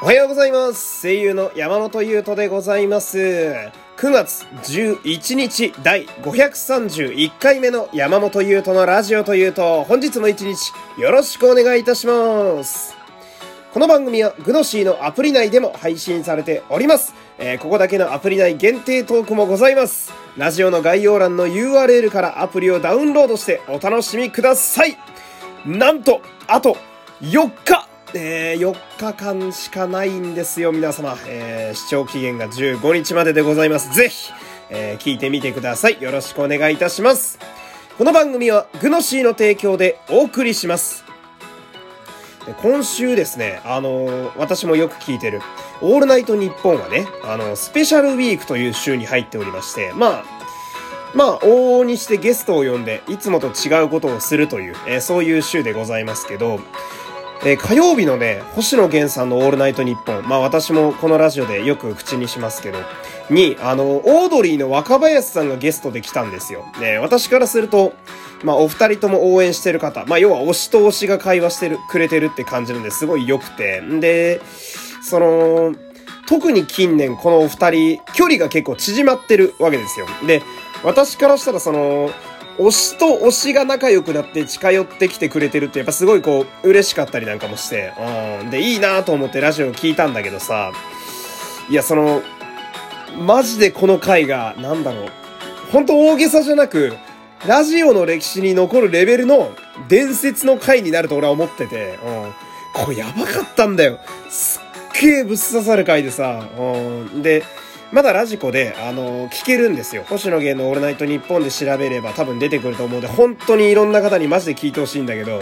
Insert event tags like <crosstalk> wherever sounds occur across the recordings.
おはようございます。声優の山本優斗でございます。9月11日第531回目の山本優斗のラジオというと、本日も一日よろしくお願いいたします。この番組はグノシーのアプリ内でも配信されております。えーここだけのアプリ内限定トークもございます。ラジオの概要欄の URL からアプリをダウンロードしてお楽しみください。なんと、あと4日えー、4日間しかないんですよ、皆様。えー、視聴期限が15日まででございます。ぜひ、えー、聞いてみてください。よろしくお願いいたします。この番組は、グノシーの提供でお送りします。今週ですね、あのー私もよく聞いてる、オールナイトニッポンがね、あのスペシャルウィークという週に入っておりまして、まあ、まあ、往々にしてゲストを呼んで、いつもと違うことをするという、えーそういう週でございますけど、えー火曜日のね、星野源さんのオールナイトニッポン、まあ私もこのラジオでよく口にしますけど、に、あの、オードリーの若林さんがゲストで来たんですよ。ね、私からすると、まあお二人とも応援してる方、まあ要は推しと推しが会話してる、くれてるって感じなんですごい良くて、んで、その、特に近年このお二人、距離が結構縮まってるわけですよ。で、私からしたらその、推しと推しが仲良くなって近寄ってきてくれてるってやっぱすごいこう嬉しかったりなんかもして、うん。で、いいなと思ってラジオ聞いたんだけどさ、いや、その、マジでこの回が、なんだろう、本当大げさじゃなく、ラジオの歴史に残るレベルの伝説の回になると俺は思ってて、うん。これやばかったんだよ。すっげえぶっ刺さる回でさ、うん。で、まだラジコで、あの聞けるんですよ。星野源のオールナイトニッポンで調べれば多分出てくると思うんで、本当にいろんな方にマジで聞いてほしいんだけど、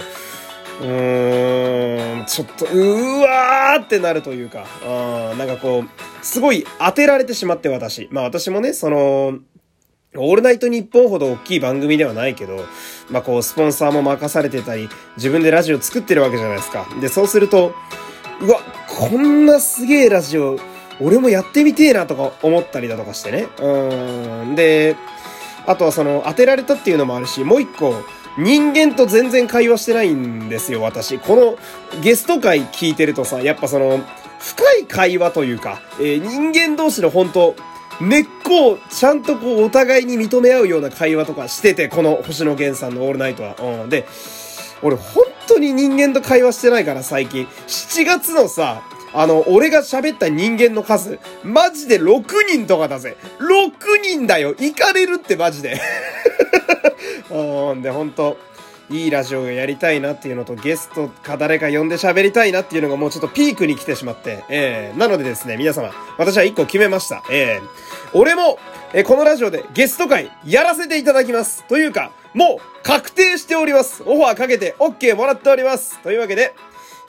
うーん、ちょっと、うーわーってなるというか、うん、なんかこう、すごい当てられてしまって私。まあ私もね、その、オールナイトニッポンほど大きい番組ではないけど、まあこう、スポンサーも任されてたり、自分でラジオ作ってるわけじゃないですか。で、そうすると、うわ、こんなすげえラジオ、俺もやってみてえなとか思ったりだとかしてね。うん。で、あとはその、当てられたっていうのもあるし、もう一個、人間と全然会話してないんですよ、私。このゲスト会聞いてるとさ、やっぱその、深い会話というか、えー人間同士の本当根っこをちゃんとこうお互いに認め合うような会話とかしてて、この星野源さんのオールナイトは。うん。で、俺本当に人間と会話してないから最近。7月のさ、あの、俺が喋った人間の数、マジで6人とかだぜ。6人だよ行かれるってマジで。<laughs> うん、で、本当いいラジオがやりたいなっていうのと、ゲストか誰か呼んで喋りたいなっていうのがもうちょっとピークに来てしまって、えー、なのでですね、皆様、私は1個決めました。えー、俺も、えーこのラジオでゲスト会やらせていただきます。というか、もう確定しております。オファーかけて OK もらっております。というわけで、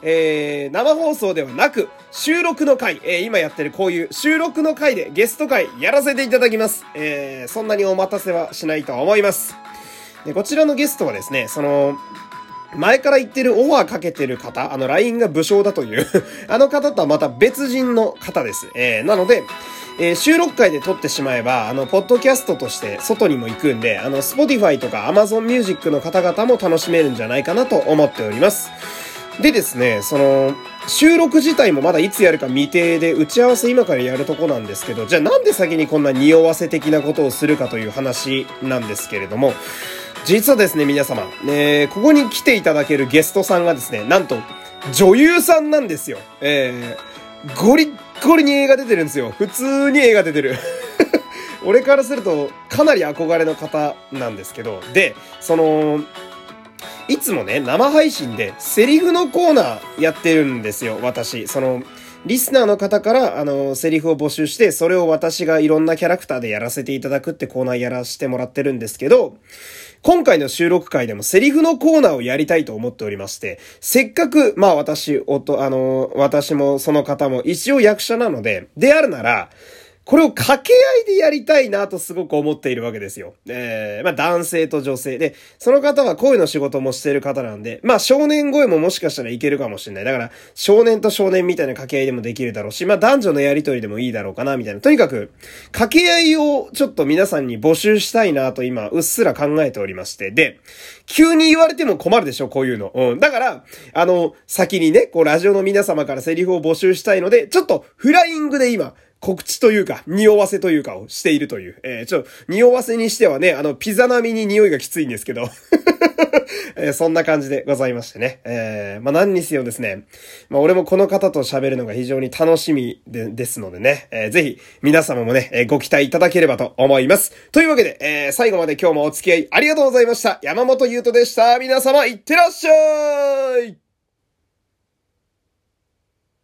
えー、生放送ではなく、収録の回、えー、今やってるこういう収録の回でゲスト回やらせていただきます。えー、そんなにお待たせはしないと思います。で、こちらのゲストはですね、その、前から言ってるオファーかけてる方、あの、LINE が武将だという <laughs> あの方とはまた別人の方です。えー、なので、えー収録回で撮ってしまえば、あの、ポッドキャストとして外にも行くんで、あの、Spotify とか Amazon Music の方々も楽しめるんじゃないかなと思っております。でですね、その、収録自体もまだいつやるか未定で、打ち合わせ今からやるとこなんですけど、じゃあなんで先にこんな匂わせ的なことをするかという話なんですけれども、実はですね、皆様、えーここに来ていただけるゲストさんがですね、なんと、女優さんなんですよ。えー、ゴリッゴリに映画出てるんですよ。普通に映画出てる。<laughs> 俺からすると、かなり憧れの方なんですけど、で、その、いつもね、生配信でセリフのコーナーやってるんですよ、私。その、リスナーの方から、あの、セリフを募集して、それを私がいろんなキャラクターでやらせていただくってコーナーやらせてもらってるんですけど、今回の収録会でもセリフのコーナーをやりたいと思っておりまして、せっかく、まあ私、おと、あの、私もその方も一応役者なので、であるなら、これを掛け合いでやりたいなとすごく思っているわけですよ。えー、まあ男性と女性で、その方は声の仕事もしてる方なんで、まあ少年声ももしかしたらいけるかもしれない。だから、少年と少年みたいな掛け合いでもできるだろうし、まあ男女のやりとりでもいいだろうかな、みたいな。とにかく、掛け合いをちょっと皆さんに募集したいなと今、うっすら考えておりまして。で、急に言われても困るでしょ、こういうの。うん。だから、あの、先にね、こうラジオの皆様からセリフを募集したいので、ちょっとフライングで今、告知というか、匂わせというかをしているという。えー、ちょ、匂わせにしてはね、あの、ピザ並みに匂いがきついんですけど。<laughs> えー、そんな感じでございましてね。えー、まあ、何にせよですね。まあ、俺もこの方と喋るのが非常に楽しみで、ですのでね。えー、ぜひ、皆様もね、えー、ご期待いただければと思います。というわけで、えー、最後まで今日もお付き合いありがとうございました。山本優斗でした。皆様、いってらっしゃい